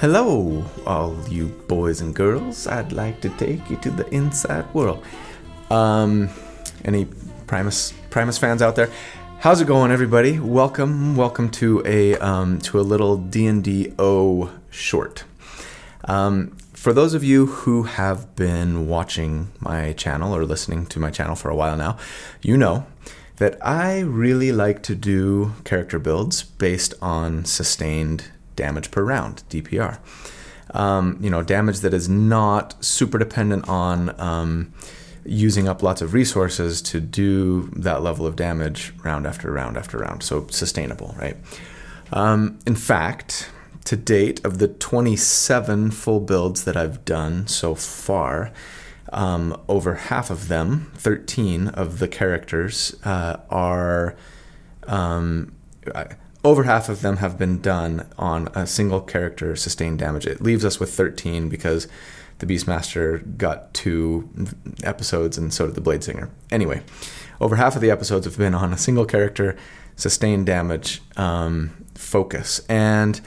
Hello, all you boys and girls. I'd like to take you to the inside world. Um, any Primus Primus fans out there? How's it going, everybody? Welcome, welcome to a um, to a little D and D O short. Um, for those of you who have been watching my channel or listening to my channel for a while now, you know that I really like to do character builds based on sustained damage per round, DPR. Um, you know, damage that is not super dependent on um, using up lots of resources to do that level of damage round after round after round. So sustainable, right? Um, in fact, to date, of the 27 full builds that I've done so far, um, over half of them, 13 of the characters, uh, are. Um, over half of them have been done on a single character sustained damage. It leaves us with 13 because the Beastmaster got two episodes and so did the Blade Singer. Anyway, over half of the episodes have been on a single character sustained damage um, focus. And,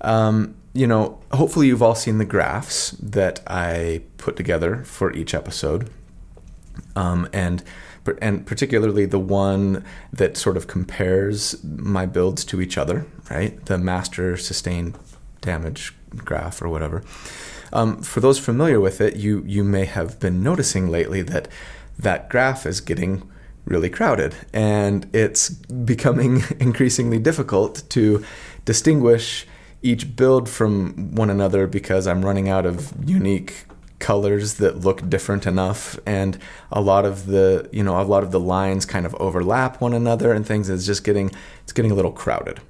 um, you know, hopefully you've all seen the graphs that I put together for each episode. Um, and and particularly the one that sort of compares my builds to each other, right? The master sustained damage graph or whatever. Um, for those familiar with it, you you may have been noticing lately that that graph is getting really crowded, and it's becoming increasingly difficult to distinguish each build from one another because I'm running out of unique colors that look different enough and a lot of the you know a lot of the lines kind of overlap one another and things is just getting it's getting a little crowded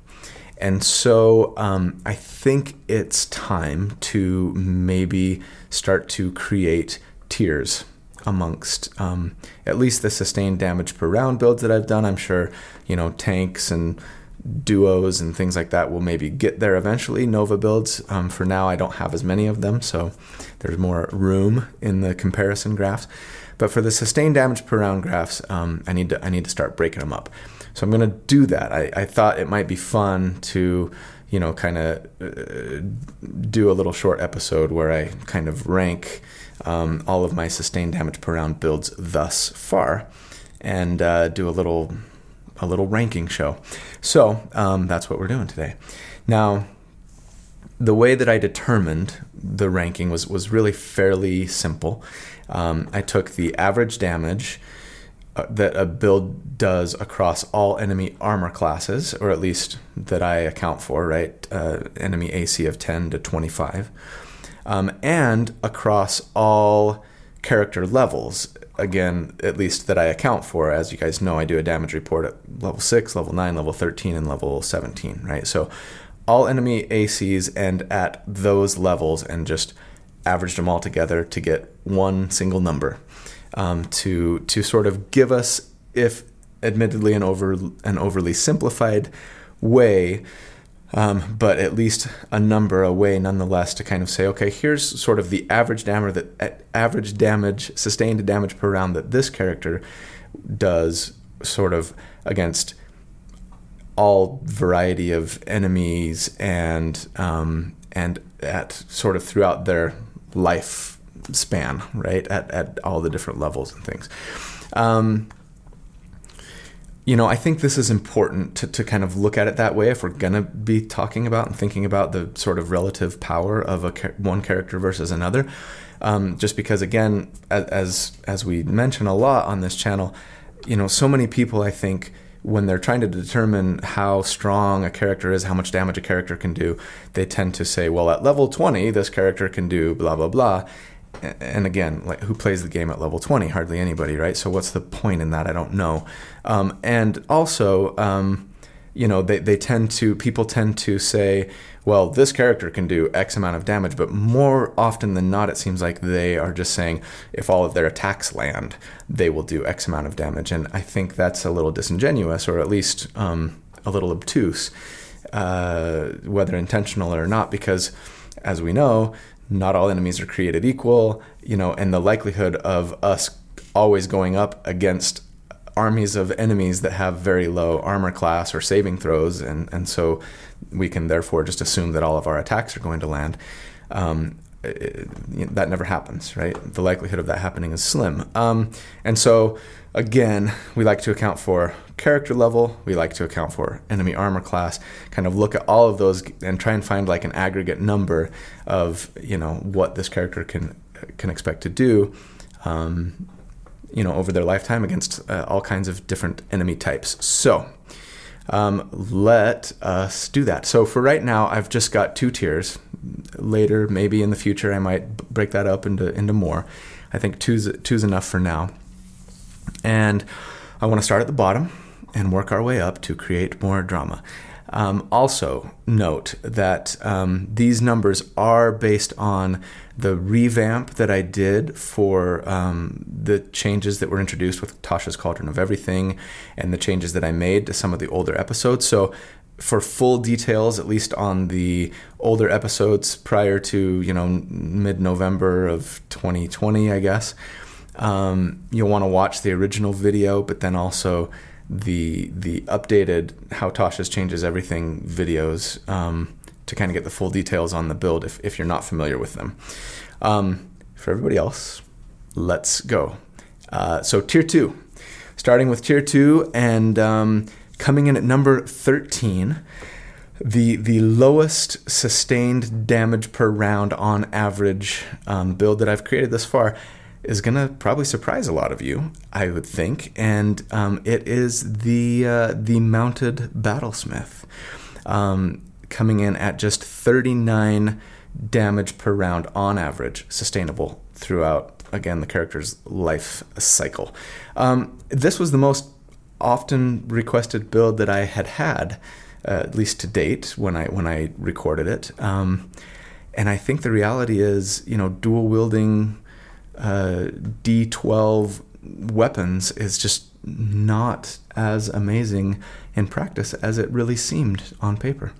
and so um, I think it's time to maybe start to create tiers amongst um, at least the sustained damage per round builds that I've done. I'm sure, you know, tanks and duos and things like that will maybe get there eventually. Nova builds. Um, for now, I don't have as many of them, so there's more room in the comparison graphs. But for the sustained damage per round graphs, um, I need to I need to start breaking them up. So I'm going to do that. I, I thought it might be fun to you know kind of uh, do a little short episode where I kind of rank um, all of my sustained damage per round builds thus far, and uh, do a little a little ranking show. So um, that's what we're doing today. Now, the way that I determined the ranking was was really fairly simple. Um, I took the average damage uh, that a build does across all enemy armor classes, or at least that I account for, right? Uh, enemy AC of 10 to 25, um, and across all character levels again, at least that I account for. As you guys know, I do a damage report at level 6, level 9, level 13, and level 17, right? So all enemy ACs end at those levels and just averaged them all together to get one single number um, to to sort of give us, if admittedly an over an overly simplified way, um, but at least a number away nonetheless to kind of say, okay, here's sort of the average damage that average damage sustained damage per round that this character does, sort of against all variety of enemies and um, and at sort of throughout their life span, right? At at all the different levels and things. Um, you know, I think this is important to, to kind of look at it that way if we're going to be talking about and thinking about the sort of relative power of a one character versus another. Um, just because, again, as as we mention a lot on this channel, you know, so many people I think when they're trying to determine how strong a character is, how much damage a character can do, they tend to say, well, at level 20, this character can do blah blah blah and again, like who plays the game at level 20? Hardly anybody, right? So what's the point in that? I don't know. Um, and also, um, you know, they, they tend to, people tend to say, well, this character can do X amount of damage, but more often than not, it seems like they are just saying if all of their attacks land, they will do X amount of damage. And I think that's a little disingenuous, or at least um, a little obtuse, uh, whether intentional or not, because as we know, not all enemies are created equal, you know, and the likelihood of us always going up against armies of enemies that have very low armor class or saving throws, and, and so we can therefore just assume that all of our attacks are going to land. Um, it, that never happens, right? The likelihood of that happening is slim. Um, and so, again, we like to account for character level, we like to account for enemy armor class, kind of look at all of those and try and find like an aggregate number of, you know, what this character can can expect to do. Um, you know, over their lifetime against uh, all kinds of different enemy types. So, um, let us do that. So for right now, I've just got two tiers. Later, maybe in the future, I might break that up into into more. I think two's two's enough for now. And I want to start at the bottom and work our way up to create more drama. Um, also, note that um, these numbers are based on the revamp that I did for um, the changes that were introduced with Tasha's Cauldron of Everything and the changes that I made to some of the older episodes. So, for full details, at least on the older episodes prior to you know mid November of 2020, I guess um, you'll want to watch the original video, but then also the the updated how Tasha's changes everything videos um, to kind of get the full details on the build if, if you're not familiar with them. Um, for everybody else, let's go. Uh, so tier two, starting with tier two and um, coming in at number 13 the the lowest sustained damage per round on average um, build that I've created thus far is going to probably surprise a lot of you, I would think, and um, it is the uh, the mounted battlesmith, um, coming in at just 39 damage per round on average, sustainable throughout again the character's life cycle. Um, this was the most often requested build that I had had, uh, at least to date when I when I recorded it. Um, and I think the reality is, you know, dual wielding uh, D12 weapons is just not as amazing in practice as it really seemed on paper.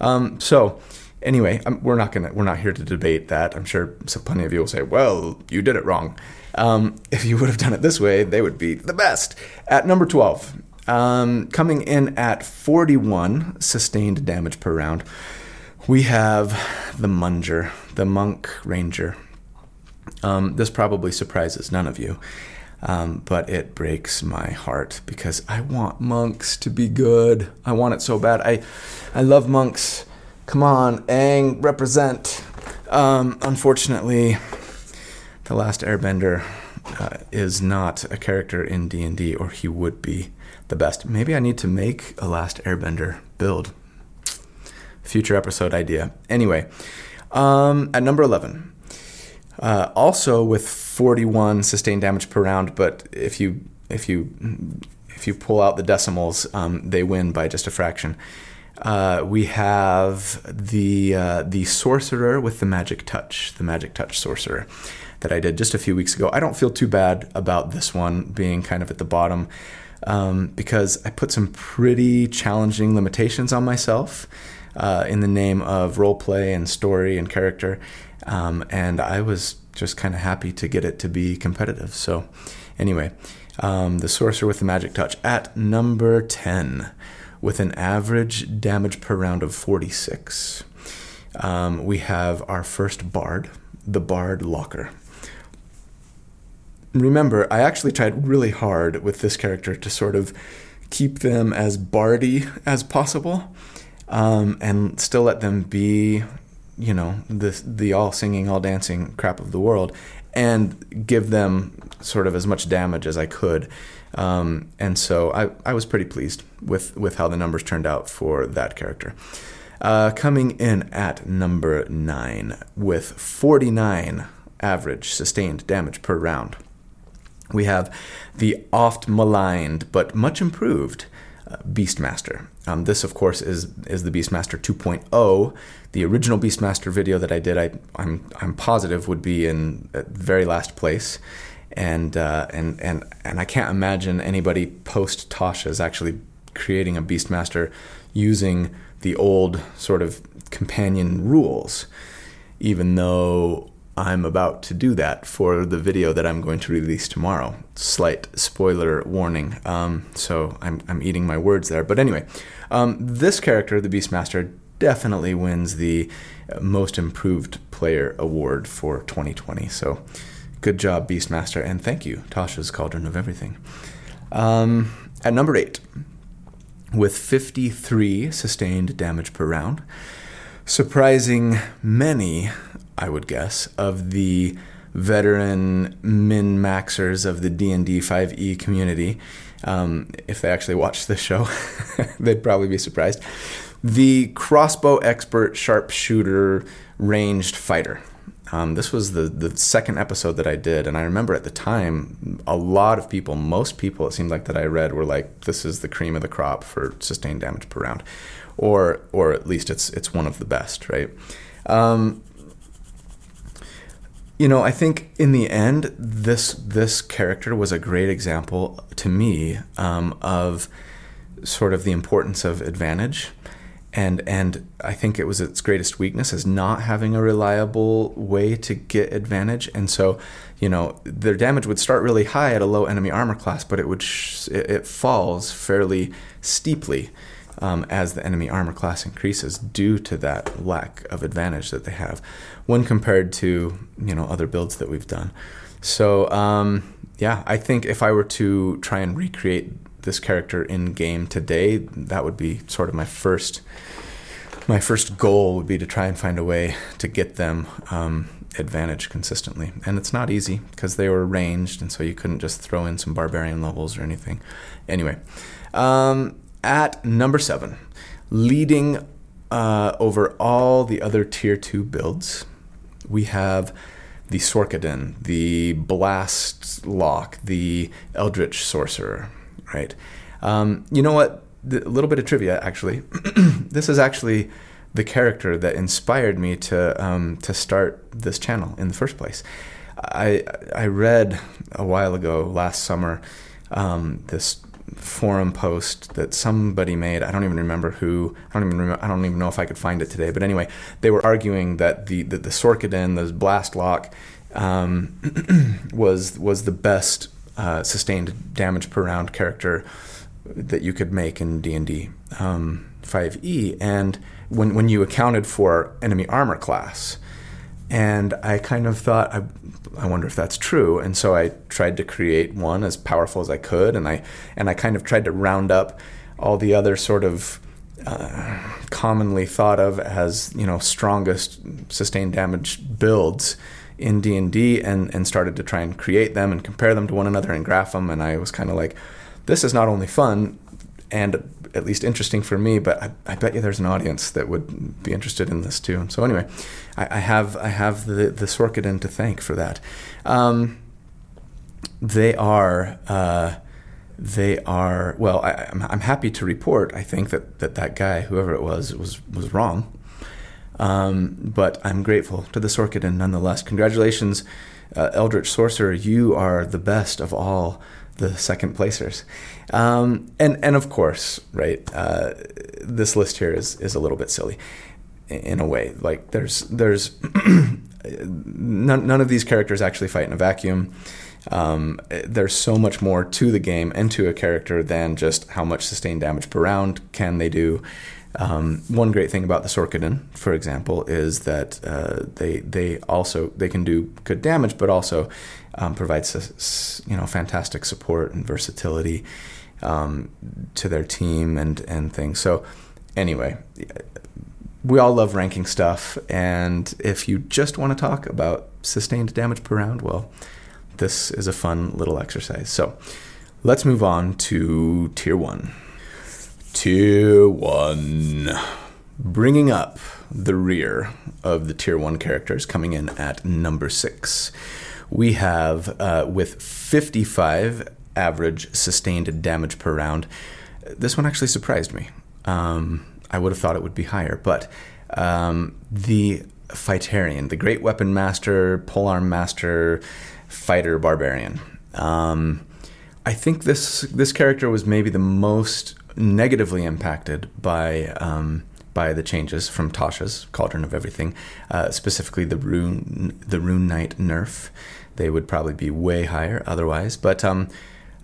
Um, so, anyway, um, we're not gonna we're not here to debate that. I'm sure so plenty of you will say, "Well, you did it wrong." Um, if you would have done it this way, they would be the best. At number 12, um, coming in at 41 sustained damage per round, we have the Munger, the Monk Ranger. Um, this probably surprises none of you, um, but it breaks my heart because I want monks to be good. I want it so bad. I, I love monks. Come on, Aang, represent. Um, unfortunately, the Last Airbender uh, is not a character in D and D, or he would be the best. Maybe I need to make a Last Airbender build. Future episode idea. Anyway, um, at number eleven, uh, also with 41 sustained damage per round, but if you if you if you pull out the decimals, um, they win by just a fraction. Uh, we have the uh, the sorcerer with the magic touch, the magic touch sorcerer that I did just a few weeks ago. I don't feel too bad about this one being kind of at the bottom um, because I put some pretty challenging limitations on myself uh, in the name of role play and story and character. Um, and I was just kind of happy to get it to be competitive. So, anyway, um, the Sorcerer with the Magic Touch at number 10 with an average damage per round of 46. Um, we have our first Bard, the Bard Locker. Remember, I actually tried really hard with this character to sort of keep them as bardy as possible um, and still let them be you know the the all singing all dancing crap of the world and give them sort of as much damage as I could. Um, and so I, I was pretty pleased with with how the numbers turned out for that character. Uh, coming in at number nine with 49 average sustained damage per round. We have the oft maligned but much improved Beastmaster. Um, this, of course, is is the Beastmaster 2.0. The original Beastmaster video that I did, I, I'm I'm positive would be in very last place, and uh, and and and I can't imagine anybody post Tasha's actually creating a Beastmaster using the old sort of companion rules, even though I'm about to do that for the video that I'm going to release tomorrow. Slight spoiler warning. Um, so I'm, I'm eating my words there. But anyway, um, this character, the Beastmaster, definitely wins the Most Improved Player Award for 2020. So good job, Beastmaster. And thank you, Tasha's Cauldron of Everything. Um, at number eight, with 53 sustained damage per round, surprising many I would guess, of the veteran min maxers of the D&D 5e community. Um, if they actually watched this show, they'd probably be surprised. The crossbow expert sharpshooter ranged fighter. Um, this was the, the second episode that I did, and I remember at the time, a lot of people, most people, it seemed like that I read were like, "This is the cream of the crop for sustained damage per round," or or at least it's it's one of the best, right? Um, you know, I think in the end, this this character was a great example to me um, of sort of the importance of advantage, and and I think it was its greatest weakness is not having a reliable way to get advantage, and so you know their damage would start really high at a low enemy armor class, but it would sh- it, it falls fairly steeply um, as the enemy armor class increases due to that lack of advantage that they have when compared to you know other builds that we've done. So um, yeah, I think if I were to try and recreate this character in game today, that would be sort of my first my first goal would be to try and find a way to get them um, advantage consistently. And it's not easy because they were ranged, and so you couldn't just throw in some barbarian levels or anything. Anyway, um, at number seven, leading uh, over all the other tier two builds, we have the Sorkadin, the Blast Lock, the Eldritch Sorcerer, right? Um, you know what? A little bit of trivia, actually. this is actually the character that inspired me to um, to start this channel in the first place. I I read a while ago last summer um, this forum post that somebody made. I don't even remember who. I don't even remember, I don't even know if I could find it today. But anyway, they were arguing that the the, the Sorkadin, the Blast Lock, um, was was the best uh, sustained damage per round character that you could make in D and D um, 5e. And when when you accounted for enemy armor class, and I kind of thought I I wonder if that's true. And so I tried to create one as powerful as I could, and I and I kind of tried to round up all the other sort of uh, commonly thought of as you know strongest sustained damage builds in D and D, and started to try and create them and compare them to one another and graph them. And I was kind of like, this is not only fun and at least interesting for me, but I, I, bet you there's an audience that would be interested in this too. So anyway, I, I have I have the the Sorkadin to thank for that. Um, they are. Uh, they are well. I, am happy to report. I think that, that that guy, whoever it was, was was wrong. Um, but I'm grateful to the Sorkadin nonetheless. Congratulations, uh, Eldritch Sorcerer. You are the best of all the second placers. Um, and and of course, right, uh, this list here is is a little bit silly in a way. Like there's there's none, none of these characters actually fight in a vacuum. Um, there's so much more to the game and to a character than just how much sustained damage per round can they do. Um, one great thing about the Sorkadin, for example, is that uh, they they also they can do good damage, but also um, provides you know fantastic support and versatility um, to their team and and things. So anyway, we all love ranking stuff, and if you just want to talk about sustained damage per round, well, this is a fun little exercise. So let's move on to tier one. Tier one, bringing up the rear of the tier one characters, coming in at number six we have uh, with 55 average sustained damage per round. This one actually surprised me. Um, I would have thought it would be higher, but um, the Fightarian, the Great Weapon Master, Polearm Master, Fighter Barbarian. Um, I think this this character was maybe the most negatively impacted by um, by the changes from Tasha's Cauldron of Everything, uh, specifically the Rune the Rune Knight nerf. They would probably be way higher otherwise, but um,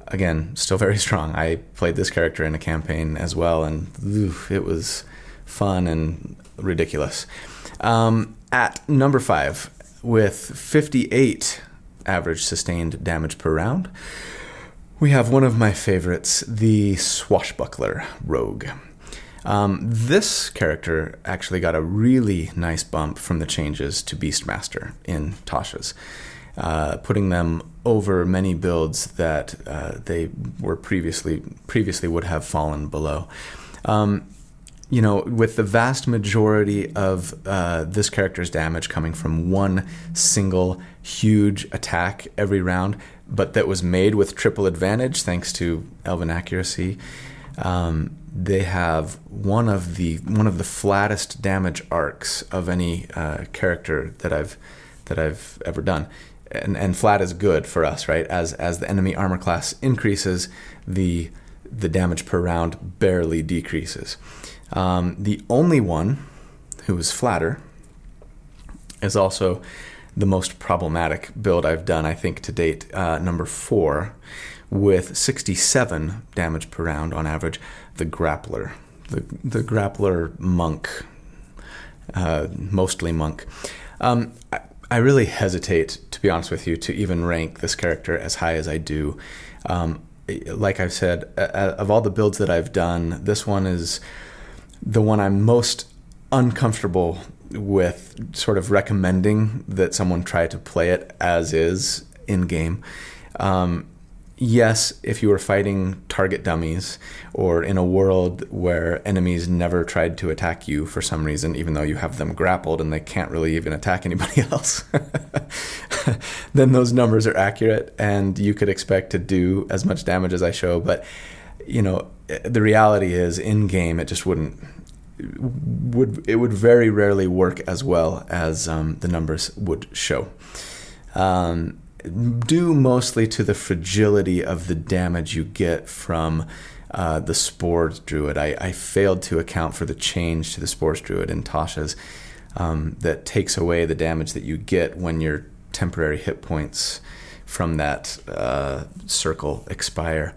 again, still very strong. I played this character in a campaign as well, and oof, it was fun and ridiculous. Um, at number five, with 58 average sustained damage per round, we have one of my favorites, the Swashbuckler Rogue. Um, this character actually got a really nice bump from the changes to Beastmaster in Tasha's, uh, putting them over many builds that uh, they were previously previously would have fallen below. Um, you know, with the vast majority of uh, this character's damage coming from one single huge attack every round, but that was made with triple advantage thanks to Elven accuracy. Um, they have one of the one of the flattest damage arcs of any uh, character that I've that I've ever done, and, and flat is good for us, right? As as the enemy armor class increases, the the damage per round barely decreases. Um, the only one who is flatter is also the most problematic build I've done, I think, to date. Uh, number four, with 67 damage per round on average, the Grappler. The, the Grappler Monk, uh, mostly Monk. Um, I, I, really hesitate, to be honest with you, to even rank this character as high as I do. Um, like I've said, uh, of all the builds that I've done, this one is the one I'm most uncomfortable with sort of recommending that someone try to play it as is in game. Um, yes, if you were fighting target dummies or in a world where enemies never tried to attack you for some reason, even though you have them grappled and they can't really even attack anybody else, then those numbers are accurate and you could expect to do as much damage as I show. But, you know, the reality is in game, it just wouldn't would it would very rarely work as well as um, the numbers would show. Um, due mostly to the fragility of the damage you get from uh, the Spores Druid. I, I, failed to account for the change to the Spores Druid in Tasha's um, that takes away the damage that you get when your temporary hit points from that uh, circle expire.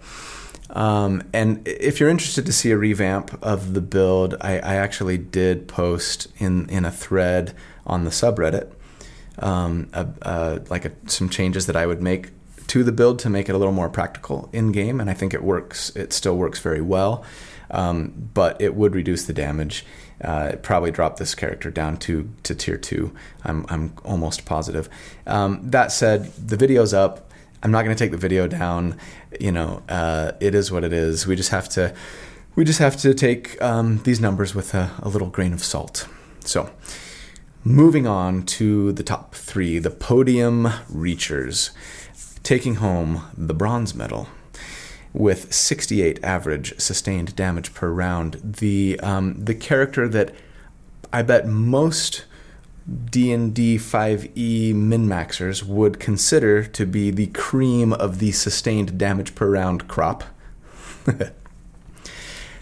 Um, and if you're interested to see a revamp of the build, I, I actually did post in, in a thread on the subreddit um, a, a, like a, some changes that I would make to the build to make it a little more practical in game, and I think it works. It still works very well, um, but it would reduce the damage. Uh, probably drop this character down to to tier two. I'm I'm almost positive. Um, that said, the video's up. I'm not going to take the video down. You know, uh, it is what it is. We just have to, we just have to take um, these numbers with a, a, little grain of salt. So, moving on to the top three, the podium reachers, taking home the bronze medal with 68 average sustained damage per round. The um, the character that I bet most D&D 5e min-maxers would consider to be the cream of the sustained damage per round crop. the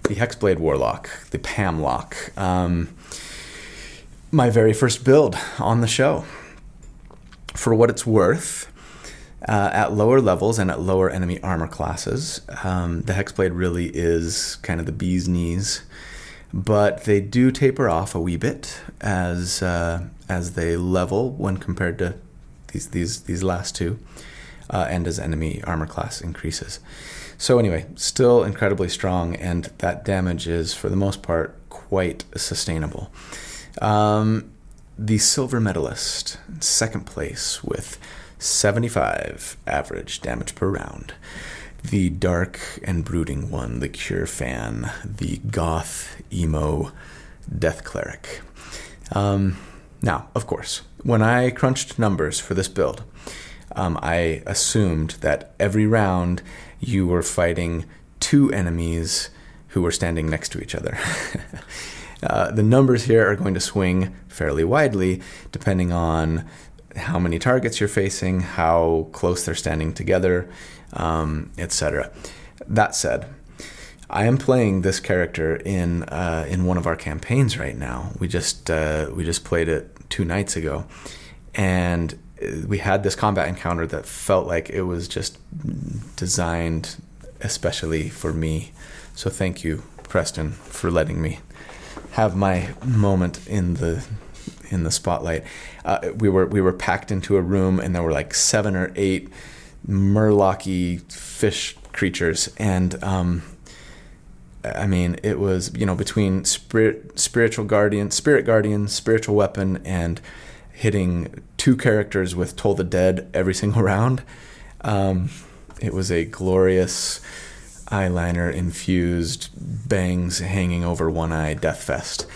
Hexblade Warlock, the Pamlock. Um, my very first build on the show. For what it's worth, uh, at lower levels and at lower enemy armor classes, um, the Hexblade really is kind of the bee's knees but they do taper off a wee bit as uh, as they level when compared to these these these last two, uh, and as enemy armor class increases. So anyway, still incredibly strong, and that damage is for the most part quite sustainable. Um, the silver medalist, second place with 75 average damage per round the dark and brooding one, the Cure fan, the goth, emo, death cleric. Um, now, of course, when I crunched numbers for this build, um, I assumed that every round you were fighting two enemies who were standing next to each other. uh, the numbers here are going to swing fairly widely depending on how many targets you're facing, how close they're standing together, um, etc. That said, I am playing this character in uh, in one of our campaigns right now. We just uh, we just played it two nights ago, and uh, we had this combat encounter that felt like it was just designed especially for me. So thank you, Preston, for letting me have my moment in the in the spotlight. Uh, we were we were packed into a room, and there were like seven or eight murlocky fish creatures, and um, I mean, it was you know between spirit, spiritual guardian, spirit guardian, spiritual weapon, and hitting two characters with Toll the Dead every single round. Um, it was a glorious eyeliner infused bangs hanging over one eye death fest.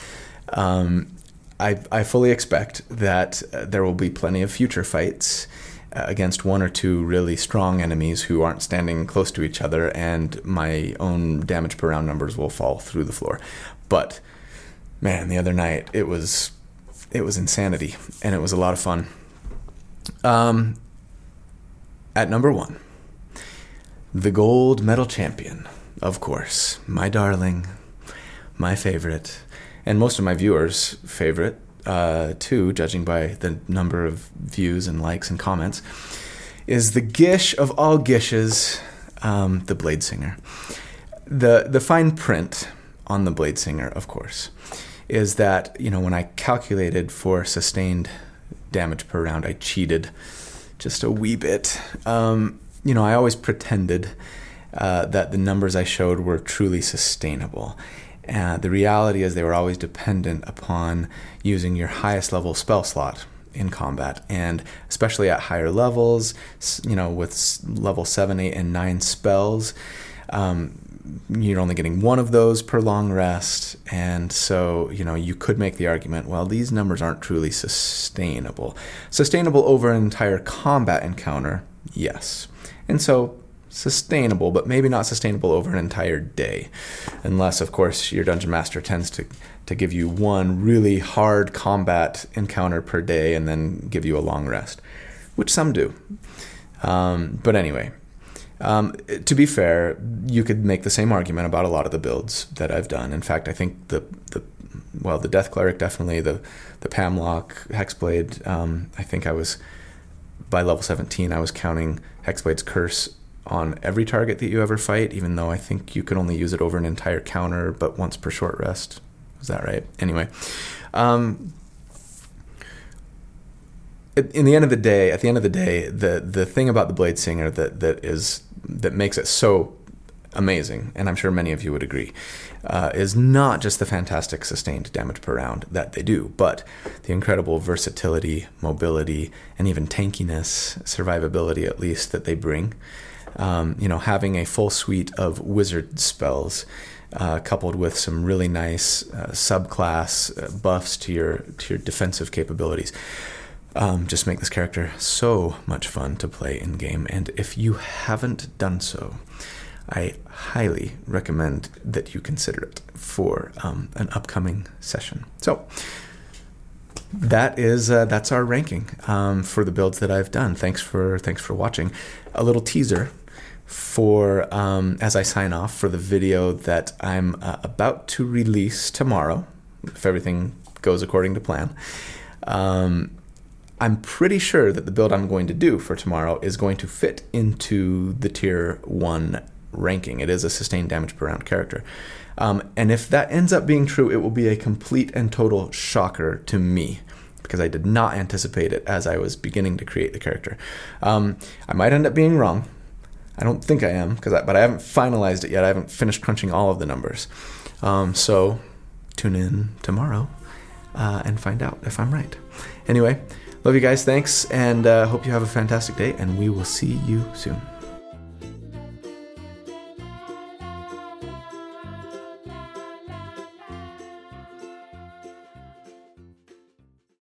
Um, I, I fully expect that uh, there will be plenty of future fights uh, against one or two really strong enemies who aren't standing close to each other, and my own damage per round numbers will fall through the floor. But man, the other night it was it was insanity, and it was a lot of fun. Um, at number one, the gold medal champion, of course, my darling, my favorite, and most of my viewers' favorite uh, too, judging by the number of views and likes and comments, is the gish of all gishes, um, the Blade Singer. The the fine print on the Blade Singer, of course, is that you know when I calculated for sustained damage per round, I cheated just a wee bit. Um, you know, I always pretended uh, that the numbers I showed were truly sustainable. Uh, the reality is they were always dependent upon using your highest level spell slot in combat, and especially at higher levels, you know, with level seven, eight, and nine spells. Um, you're only getting one of those per long rest, and so you know you could make the argument, well, these numbers aren't truly sustainable. Sustainable over an entire combat encounter, yes. And so sustainable, but maybe not sustainable over an entire day. Unless, of course, your dungeon master tends to, to give you one really hard combat encounter per day and then give you a long rest, which some do. Um, but anyway, um, to be fair, you could make the same argument about a lot of the builds that I've done. In fact, I think the, the well, the Death Cleric definitely, the, the Pamlock, Hexblade, um, I think I was by level 17, I was counting Hexblade's Curse on every target that you ever fight, even though I think you can only use it over an entire counter, but once per short rest. Is that right? Anyway. Um, in the end of the day, at the end of the day, the the thing about the Blade Singer that that is that makes it so amazing, and I'm sure many of you would agree, uh, is not just the fantastic sustained damage per round that they do, but the incredible versatility, mobility, and even tankiness, survivability at least, that they bring. Um, you know, having a full suite of wizard spells. Uh, coupled with some really nice uh, subclass uh, buffs to your to your defensive capabilities, um, just make this character so much fun to play in game. And if you haven't done so, I highly recommend that you consider it for um, an upcoming session. So that is uh, that's our ranking um, for the builds that I've done. Thanks for thanks for watching. A little teaser for um, as I sign off for the video that I'm uh, about to release tomorrow, if everything goes according to plan. Um, I'm pretty sure that the build I'm going to do for tomorrow is going to fit into the tier one ranking. It is a sustained damage per round character. Um, and if that ends up being true, it will be a complete and total shocker to me because I did not anticipate it as I was beginning to create the character. Um, I might end up being wrong. I don't think I am, because but I haven't finalized it yet. I haven't finished crunching all of the numbers. Um, so tune in tomorrow uh, and find out if I'm right. Anyway, love you guys. Thanks, and uh, hope you have a fantastic day. And we will see you soon.